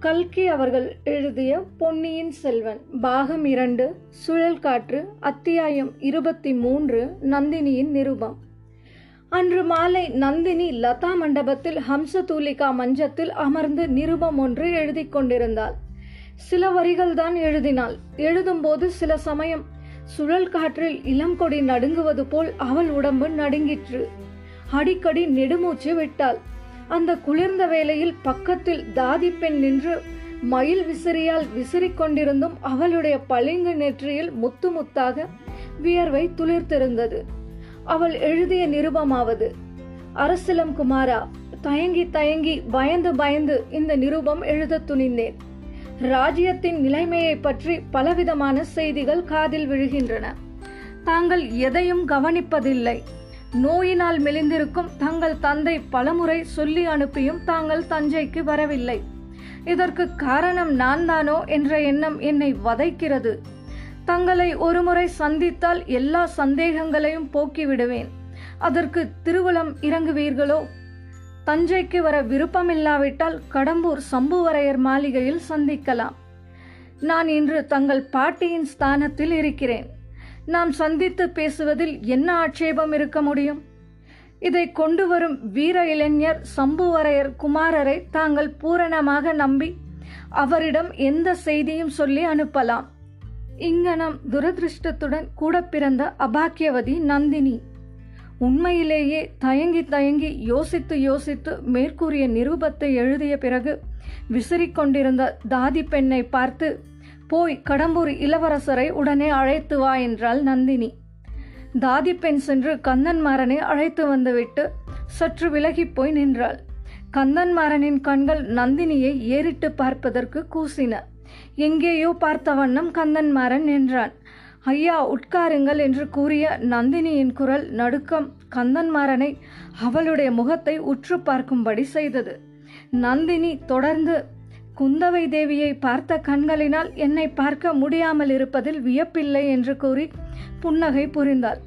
கல்கி அவர்கள் எழுதிய பொன்னியின் செல்வன் பாகம் இரண்டு சுழல் காற்று அத்தியாயம் இருபத்தி மூன்று நந்தினியின் நிருபம். அன்று மாலை நந்தினி லதா மண்டபத்தில் ஹம்சதூலிகா மஞ்சத்தில் அமர்ந்து நிருபம் ஒன்று எழுதி கொண்டிருந்தாள். சில வரிகள் தான் எழுதினாள். எழுதும்போது சில சமயம் சுழல் காற்றில் இளங்கொடி நடுங்குவது போல் அவள் உடம்பு நடுங்கிற்று. அடிக்கடி நெடுமூச்சு விட்டாள். அந்த குளிர்ந்த வேளையில் பக்கத்தில் தாதி பெண் நின்று மயில் விசிறியால் விசிறிக் கொண்டிருந்தும் அவளுடைய பளிங்கு நெற்றியில் முத்து முத்தாக வியர்வை துளிர்த்திருந்தது. அவள் எழுதிய நிருபமாவது அரசிலம் குமாரா தயங்கி தயங்கி பயந்து பயந்து இந்த நிருபம் எழுத துணிந்தேன். ராஜ்யத்தின் நிலைமையை பற்றி பலவிதமான செய்திகள் காதில் விழுகின்றன. தாங்கள் எதையும் கவனிப்பதில்லை. நோயினால் மெலிந்திருக்கும் தங்கள் தந்தை பலமுறை சொல்லி அனுப்பியும் தாங்கள் தஞ்சைக்கு வரவில்லை. இதற்கு காரணம் நான் தானோ என்ற எண்ணம் என்னை வதைக்கிறது. தங்களை ஒருமுறை சந்தித்தால் எல்லா சந்தேகங்களையும் போக்கிவிடுவேன். அதற்கு திருவளம் இறங்குவீர்களோ? தஞ்சைக்கு வர விருப்பமில்லாவிட்டால் கடம்பூர் சம்புவரையர் மாளிகையில் சந்திக்கலாம். நான் இன்று தங்கள் பாட்டியின் ஸ்தானத்தில் இருக்கிறேன். நாம் சந்தித்து பேசுவதில் என்ன ஆட்சேபம் இருக்க முடியும்? இதை கொண்டு வரும் வீர இளைஞர் சம்புவரையர் குமாரரை தாங்கள் பூரணமாக நம்பி அவரிடம் எந்த செய்தியும் சொல்லி அனுப்பலாம். இங்கனம் துரதிருஷ்டத்துடன் கூட பிறந்த அபாக்கியவதி நந்தினி. உண்மையிலேயே தயங்கி தயங்கி யோசித்து யோசித்து மேற்கூறிய நிரூபத்தை எழுதிய பிறகு விசிறிக்கொண்டிருந்த தாதி பெண்ணை பார்த்து போய் கடம்பூர் இளவரசரை உடனே அழைத்து வா என்றாள் நந்தினி. தாதி பெண் சென்று கந்தன்மாறனை அழைத்து வந்துவிட்டு சற்று விலகி போய் நின்றாள். கந்தன்மாறனின் கண்கள் நந்தினியை ஏறிட்டு பார்ப்பதற்கு கூசின. எங்கேயோ பார்த்த வண்ணம் கந்தன்மாறன் நின்றான். ஐயா உட்காருங்கள் என்று கூறிய நந்தினியின் குரல் நடுக்கம் கந்தன்மாறனை அவளுடைய முகத்தை உற்று பார்க்கும்படி செய்தது. நந்தினி தொடர்ந்து குந்தவை தேவியை பார்த்த கண்களினால் என்னை பார்க்க முடியாமல் இருப்பதில் வியப்பில்லை என்று கூறி புன்னகை புரிந்தாள்.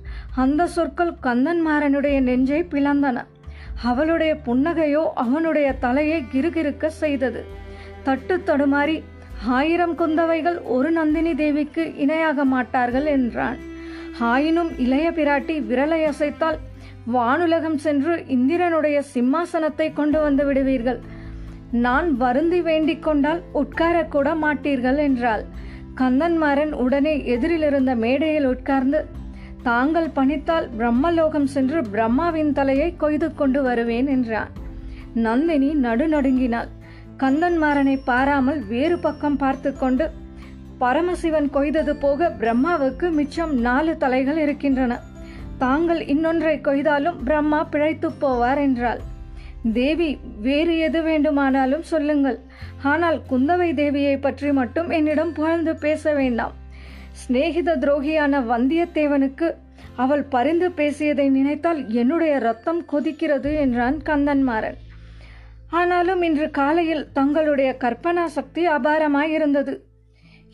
அந்த சொற்கள் கந்தன்மாறனுடைய நெஞ்சை பிளந்தன. அவளுடைய புன்னகையோ அவனுடைய தலையை கிருகிருக்க செய்தது. தட்டு தடுமாறி ஆயிரம் குந்தவைகள் ஒரு நந்தினி தேவிக்கு இணையாக மாட்டார்கள் என்றான். ஆயினும் இளைய பிராட்டி விரலை அசைத்தால் வானுலகம் சென்று இந்திரனுடைய சிம்மாசனத்தை கொண்டு வந்து விடுவீர்கள். நான் வருந்தி வேண்டிக் கொண்டால் உட்காரக்கூட மாட்டீர்கள் என்றாள். கந்தன்மாறன் உடனே எதிரில் இருந்த மேடையில் உட்கார்ந்து தாங்கள் பணித்தால் பிரம்மலோகம் சென்று பிரம்மாவின் தலையை கொய்து கொண்டு வருவேன் என்றான். நந்தினி நடுநடுங்கினாள். கந்தன்மாறனை பாராமல் வேறு பக்கம் பார்த்து கொண்டு பரமசிவன் கொய்தது போக பிரம்மாவுக்கு மிச்சம் நாலு தலைகள் இருக்கின்றன. தாங்கள் இன்னொன்றை கொய்தாலும் பிரம்மா பிழைத்து போவார் என்றாள். தேவி வேறு எது வேண்டுமானாலும் சொல்லுங்கள். ஆனால் குந்தவை தேவியை பற்றி மட்டும் என்னிடம் புகழ்ந்து பேச வேண்டாம். சிநேகித துரோகியான வந்தியத்தேவனுக்கு அவள் பரிந்து பேசியதை நினைத்தால் என்னுடைய ரத்தம் கொதிக்கிறது என்றான் கந்தன்மாறன் ஆனாலும் இன்று காலையில் தங்களுடைய கற்பனா சக்தி அபாரமாயிருந்தது.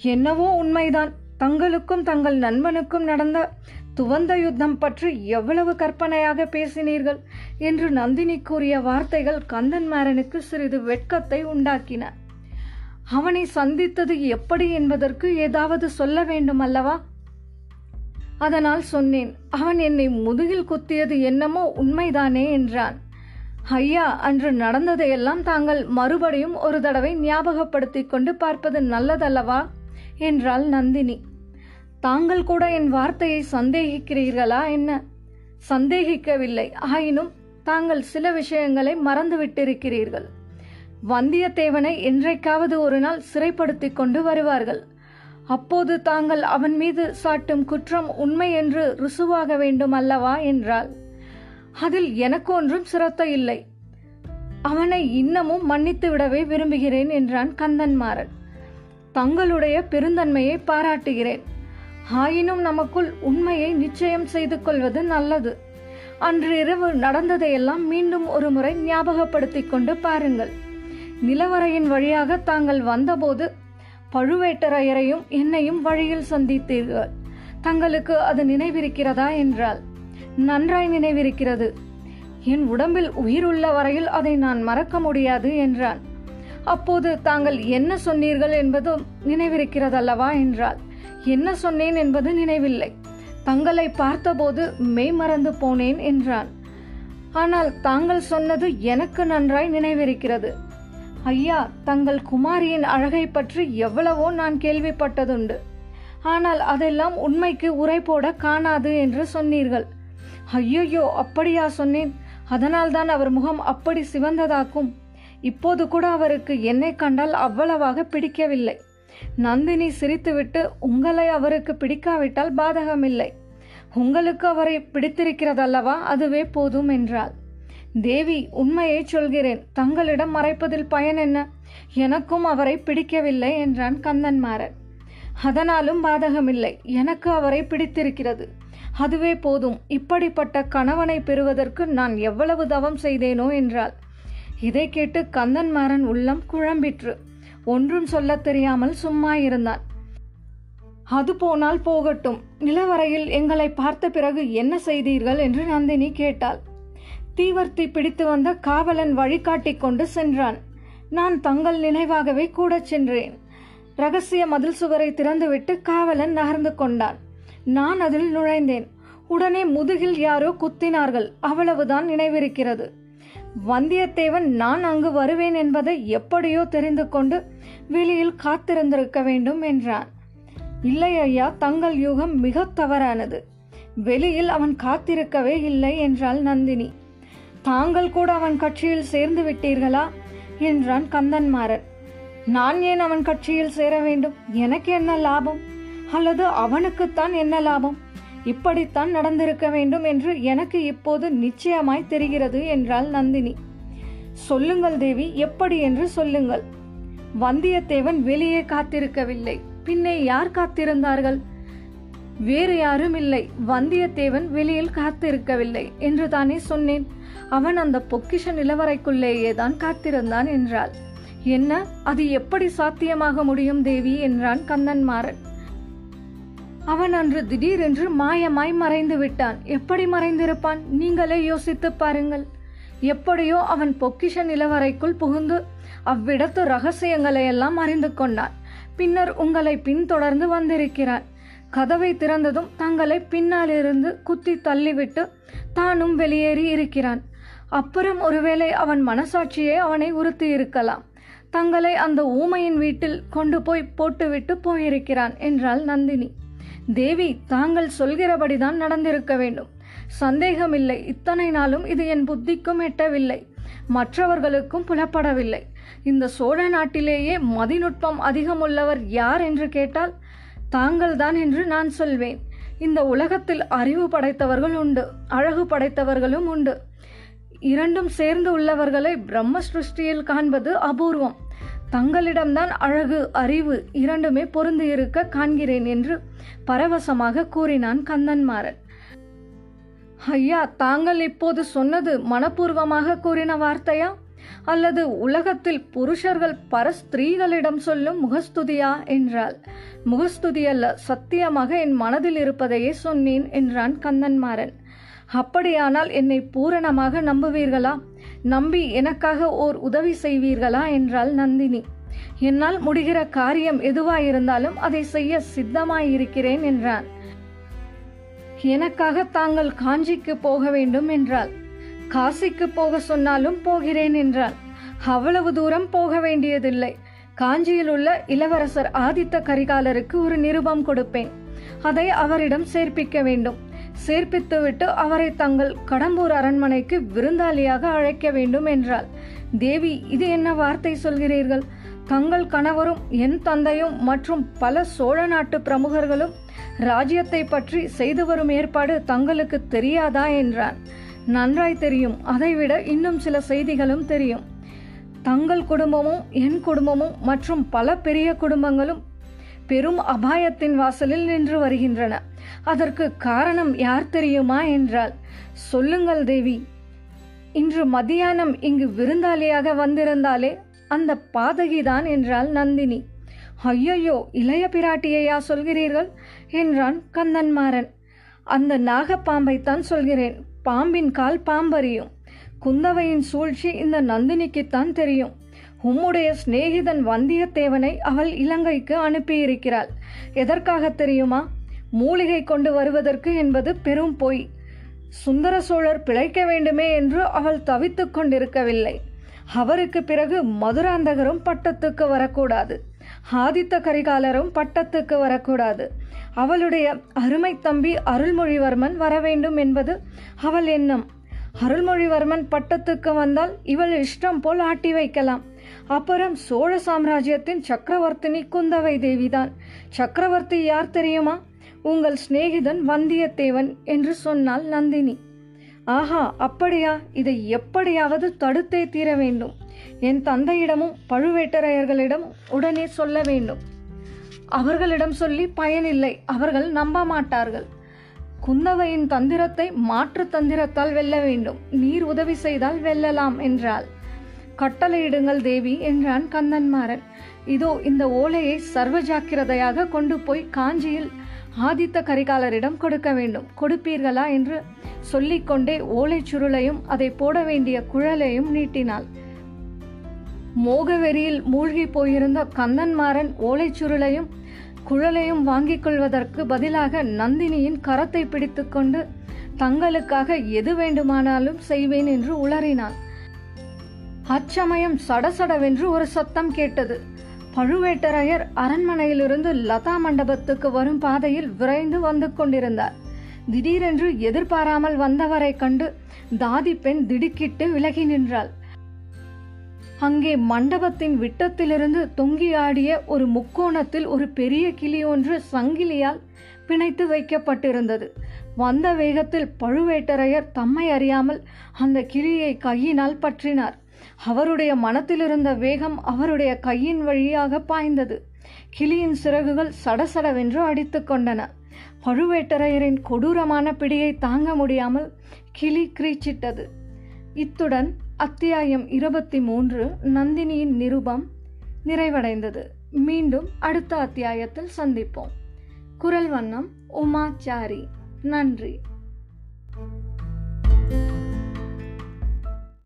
என்னவோ உண்மைதான். தங்களுக்கும் தங்கள் நண்பனுக்கும் நடந்த துவந்த யுத்தம் பற்றி எவ்வளவு கற்பனையாக பேசினீர்கள்? என்று நந்தினி கூறிய வார்த்தைகள் கந்தன்மாறனுக்கு சிறிது வெட்கத்தை உண்டாக்கின. அவனை சந்தித்தது எப்படி என்பதற்கு ஏதாவது சொல்ல வேண்டும் அல்லவா? அதனால் சொன்னேன் அவன் என்னை முதுகில் குத்தியது என்னமோ உண்மைதானே என்றான். ஐயா அன்று நடந்ததையெல்லாம் தாங்கள் மறுபடியும் ஒரு தடவை ஞாபகப்படுத்தி கொண்டு பார்ப்பது நல்லதல்லவா? என்றாள் நந்தினி. தாங்கள் கூட என் வார்த்தையை சந்தேகிக்கிறீர்களா என்ன? சந்தேகிக்கவில்லை. ஆயினும் தாங்கள் சில விஷயங்களை மறந்துவிட்டிருக்கிறீர்கள். வந்தியத்தேவனை என்றைக்காவது ஒரு நாள் சிறைப்படுத்தி கொண்டு வருவார்கள். அப்போது தாங்கள் அவன் மீது சாட்டும் குற்றம் உண்மை என்று ருசுவாக வேண்டும் அல்லவா என்றாள். அதில் எனக்கு ஒன்றும் சிரத்த இல்லை. அவனை இன்னமும் மன்னித்து விடவே விரும்புகிறேன் என்றான் கந்தன்மாறன். தங்களுடைய பெருந்தன்மையை பாராட்டுகிறேன். ஆயினும் நமக்குள் உண்மையை நிச்சயம் செய்து கொள்வது நல்லது. அன்று இரவு நடந்ததையெல்லாம் மீண்டும் ஒரு முறை ஞாபகப்படுத்திக் கொண்டு பாருங்கள். நிலவரையின் வழியாக தாங்கள் வந்தபோது பழுவேட்டரையரையும் என்னையும் வழியில் சந்தித்தீர்கள். தங்களுக்கு அது நினைவிருக்கிறதா என்றால் நன்றாய் நினைவிருக்கிறது. என் உடம்பில் உயிர் உள்ள வரையில் அதை நான் மறக்க முடியாது என்றான். அப்போது தாங்கள் என்ன சொன்னீர்கள் என்பதும் நினைவிருக்கிறதல்லவா என்றாள். என்ன சொன்னேன் என்பது நினைவில்லை. தங்களை பார்த்தபோது மெய்மறந்து போனேன் என்றான். ஆனால் தாங்கள் சொன்னது எனக்கு நன்றாய் நினைவிருக்கிறது. ஐயா தங்கள் குமாரியின் அழகை பற்றி எவ்வளவோ நான் கேள்விப்பட்டதுண்டு. ஆனால் அதெல்லாம் உண்மைக்கு உரை போட காணாது என்று சொன்னீர்கள். ஐயோயோ அப்படியா சொன்னேன். அதனால்தான் அவர் முகம் அப்படி சிவந்ததாக்கும். இப்போது கூட அவருக்கு என்னை கண்டால் அவ்வளவாக பிடிக்கவில்லை. நந்தினி சிரித்துவிட்டு உங்களை அவருக்கு பிடிக்காவிட்டால் பாதகமில்லை. உங்களுக்கு அவரை பிடித்திருக்கிறதல்லவா? அதுவே போதும் என்றாள். தேவி உண்மையை சொல்கிறேன். தங்களிடம் மறைப்பதில் பயன் என்ன? எனக்கும் அவரை பிடிக்கவில்லை என்றான் கந்தன்மாறன். அதனாலும் பாதகமில்லை. எனக்கு அவரை பிடித்திருக்கிறது. அதுவே போதும். இப்படிப்பட்ட கணவனை பெறுவதற்கு நான் எவ்வளவு தவம் செய்தேனோ என்றாள். இதை கேட்டு கந்தன்மாறன் உள்ளம் குழம்பிற்று. ஒன்றும் சொல்லத் தெரியாமல் சும்மா இருந்தான். அது போனால் போகட்டும். நிலவரையில் எங்களை பார்த்த பிறகு என்ன செய்தீர்கள்? என்று நந்தினி கேட்டாள். தீவர்த்தி பிடித்து வந்த காவலன் வழிகாட்டி கொண்டு சென்றான். நான் தங்கள் நினைவாகவே கூட சென்றேன். ரகசிய மதில் சுவரை திறந்துவிட்டு காவலன் நகர்ந்து கொண்டான். நான் அதில் நுழைந்தேன். உடனே முதுகில் யாரோ குத்தினார்கள். அவ்வளவுதான் நினைவிருக்கிறது. வந்தியத்தேவன் நான் அங்கு வருவேன் என்பதை எப்படியோ தெரிந்து கொண்டு வெளியில் காத்திருந்திருக்க வேண்டும் என்றான். இல்லை ஐயா தங்கள் யூகம் மிக தவறானது. வெளியில் அவன் காத்திருக்கவே இல்லை என்றாள் நந்தினி. தாங்கள் கூட அவன் கட்சியில் சேர்ந்து விட்டீர்களா? என்றான் கந்தன்மாறன். நான் ஏன் அவன் கட்சியில் சேர வேண்டும்? எனக்கு என்ன லாபம்? அல்லது அவனுக்குத்தான் என்ன லாபம்? இப்படித்தான் நடந்திருக்க வேண்டும் என்று எனக்கு இப்போது நிச்சயமாய் தெரிகிறது என்றாள் நந்தினி. சொல்லுங்கள் தேவி எப்படி என்று சொல்லுங்கள். வந்தியத்தேவன் வெளியே காத்திருக்கவில்லை. பின்னே யார் காத்திருந்தார்கள்? வேறு யாரும் இல்லை. வந்தியத்தேவன் வெளியில் காத்திருக்கவில்லை என்று தானே சொன்னேன். அவன் அந்த பொக்கிஷ நிலவரைக்குள்ளேயே தான் காத்திருந்தான் என்றாள். என்ன அது எப்படி சாத்தியமாக முடியும் தேவி என்றான் கந்தன்மாறன். அவன் அன்று திடீரென்று மாயமாய் மறைந்து விட்டான். எப்படி மறைந்திருப்பான்? நீங்களே யோசித்து பாருங்கள். எப்படியோ அவன் பொக்கிஷ நிலவரைக்குள் புகுந்து அவ்விடத்து ரகசியங்களை எல்லாம் அறிந்து கொண்டான். பின்னர் உங்களை பின்தொடர்ந்து வந்திருக்கிறான் கதவை திறந்ததும் தங்களை பின்னாலிருந்து குத்தி தள்ளிவிட்டு தானும் வெளியேறி இருக்கிறான். அப்புறம் ஒருவேளை அவன் மனசாட்சியே அவனை உறுத்தி இருக்கலாம் தங்களை அந்த ஊமையின் வீட்டில் கொண்டு போய் போட்டுவிட்டு போயிருக்கிறான் என்றாள் நந்தினி. தேவி தாங்கள் சொல்கிறபடிதான் நடந்திருக்க வேண்டும். சந்தேகமில்லை. இத்தனை நாளும் இது என் புத்திக்கும் எட்டவில்லை மற்றவர்களுக்கும் புலப்படவில்லை. இந்த சோழ நாட்டிலேயே மதிநுட்பம் அதிகமுள்ளவர் யார் என்று கேட்டால் தாங்கள்தான் என்று நான் சொல்வேன். இந்த உலகத்தில் அறிவு படைத்தவர்கள் உண்டு அழகு படைத்தவர்களும் உண்டு. இரண்டும் சேர்ந்து உள்ளவர்களை பிரம்ம சிருஷ்டியில் காண்பது அபூர்வம். தங்களிடம்தான் அழகு அறிவு இரண்டுமே பொருந்து இருக்க காண்கிறேன் என்று பரவசமாக கூறினான் கந்தன்மாறன். ஐயா தாங்கள் இப்போது சொன்னது மனப்பூர்வமாக கூறின வார்த்தையா? அல்லது உலகத்தில் புருஷர்கள் பர ஸ்திரீகளிடம் சொல்லும் முகஸ்துதியா என்றாள். முகஸ்துதி அல்ல சத்தியமாக என் மனதில் இருப்பதையே சொன்னேன் என்றான் கந்தன்மாறன். அப்படியானால் என்னை பூரணமாக நம்புவீர்களா? நம்பி எனக்காக ஓர் உதவி செய்வீர்களா என்றாள் நந்தினி. என்னால் முடிகிற காரியம் எதுவாயிருந்தாலும் அதை செய்ய சித்தமாயிருக்கிறேன் என்றான். எனக்காக தாங்கள் காஞ்சிக்கு போக வேண்டும் என்றாள். காசிக்கு போக சொன்னாலும் போகிறேன் என்றான் அவ்வளவு தூரம் போக வேண்டியதில்லை. காஞ்சியில் உள்ள இளவரசர் ஆதித்த கரிகாலருக்கு ஒரு நிருபம் கொடுப்பேன். அதை அவரிடம் சேர்ப்பிக்க வேண்டும். சேர்ப்பித்துவிட்டு அவரை தங்கள் கடம்பூர் அரண்மனைக்கு விருந்தாளியாக அழைக்க வேண்டும் என்றாள். தேவி இது என்ன வார்த்தை சொல்கிறீர்கள்? தங்கள் கணவரும் என் தந்தையும் மற்றும் பல சோழ நாட்டு பிரமுகர்களும் ராஜ்யத்தை பற்றி செய்து வரும் ஏற்பாடு தங்களுக்கு தெரியாதா? என்றான். நன்றாய் தெரியும். அதைவிட இன்னும் சில செய்திகளும் தெரியும். தங்கள் குடும்பமும் என் குடும்பமும் மற்றும் பல பெரிய குடும்பங்களும் பெரும் அபாயத்தின் வாசலில் நின்று வருகின்றன. அதற்கு காரணம் யார் தெரியுமா என்றால் சொல்லுங்கள் தேவி. இன்று மதியானம் இங்கு விருந்தாளியாக வந்திருந்தாலே அந்த பாதகிதான் என்றாள் நந்தினி. ஐயையோ இளைய பிராட்டியையா சொல்கிறீர்கள்? என்றான் கந்தன்மாறன். அந்த நாகப்பாம்பைத்தான் சொல்கிறேன். பாம்பின் கால் பாம்பறியும். குந்தவையின் சூழ்ச்சி இந்த நந்தினிக்குத்தான் தெரியும். உம்முடைய சிநேகிதன் வந்தியத்தேவனை அவள் இலங்கைக்கு அனுப்பியிருக்கிறாள். எதற்காக தெரியுமா? மூலிகை கொண்டு வருவதற்கு என்பது பெரும் பொய். சுந்தர சோழர் பிழைக்க வேண்டுமே என்று அவள் தவித்துக் கொண்டிருக்கவில்லை. அவருக்கு பிறகு மதுராந்தகரும் பட்டத்துக்கு வரக்கூடாது. ஆதித்த கரிகாலரும் பட்டத்துக்கு வரக்கூடாது. அவளுடைய அருமை தம்பி அருள்மொழிவர்மன் வர வேண்டும் என்பது அவள் எண்ணம். அருள்மொழிவர்மன் பட்டத்துக்கு வந்தால் இவள் இஷ்டம் போல் ஆட்டி வைக்கலாம். அப்புறம் சோழ சாம்ராஜ்யத்தின் சக்கரவர்த்தினி குந்தவை தேவிதான். சக்கரவர்த்தி யார் தெரியுமா? உங்கள் சிநேகிதன் வந்தியத்தேவன் என்று சொன்னாள் நந்தினி. ஆஹா அப்படியா? இதை எப்படியாவது தடுத்தே தீர வேண்டும். என் தந்தையிடமும் பழுவேட்டரையர்களிடம் உடனே சொல்ல வேண்டும். அவர்களிடம் சொல்லி பயனில்லை அவர்கள் நம்ப மாட்டார்கள். குந்தவையின் தந்திரத்தை மாற்று தந்திரத்தால் வெல்ல வேண்டும். நீர் உதவி செய்தால் வெல்லலாம் என்றாள். கட்டளையிடுங்கள் தேவி என்றான் கந்தன்மாறன் இதோ இந்த ஓலையை சர்வ ஜாக்கிரதையாக கொண்டு போய் காஞ்சியில் ஆதித்த கரிகாலரிடம் கொடுக்க வேண்டும். கொடுப்பீர்களா? என்று சொல்லிக்கொண்டே ஓலைச் சுருளையும் அதை போட வேண்டிய குழலையும் நீட்டினாள். மோகவெறியில் மூழ்கி போயிருந்த கந்தன்மாறன் ஓலைச் சுருளையும் குழலையும் வாங்கிக் கொள்வதற்கு பதிலாக நந்தினியின் கரத்தை பிடித்துக்கொண்டு தங்களுக்காக எது வேண்டுமானாலும் செய்வேன் என்று உளறினான். அச்சமயம் சடசடவென்று ஒரு சத்தம் கேட்டது. பழுவேட்டரையர் அரண்மனையிலிருந்து லதா மண்டபத்துக்கு வரும் பாதையில் விரைந்து வந்து கொண்டிருந்தார். திடீரென்று எதிர்பாராமல் வந்தவரை கண்டு தாதி பெண் திடுக்கிட்டு விலகி நின்றாள். அங்கே மண்டபத்தின் விட்டத்திலிருந்து தொங்கி ஆடிய ஒரு முக்கோணத்தில் ஒரு பெரிய கிளி ஒன்று சங்கிலியால் பிணைத்து வைக்கப்பட்டிருந்தது. வந்த வேகத்தில் பழுவேட்டரையர் தம்மை அறியாமல் அந்த கிளியை கையினால் பற்றினார். அவருடைய மனத்திலிருந்த வேகம் அவருடைய கையின் வழியாக பாய்ந்தது. கிளியின் சிறகுகள் சடசடவென்று அடித்து கொண்டன. பழுவேட்டரையரின் கொடூரமான பிடியை தாங்க முடியாமல் கிளி கிரீச்சிட்டது. இத்துடன் அத்தியாயம் இருபத்தி மூன்று நந்தினியின் நிருபம் நிறைவடைந்தது. மீண்டும் அடுத்த அத்தியாயத்தில் சந்திப்போம். குரல் வண்ணம் உமாச்சாரி. நன்றி.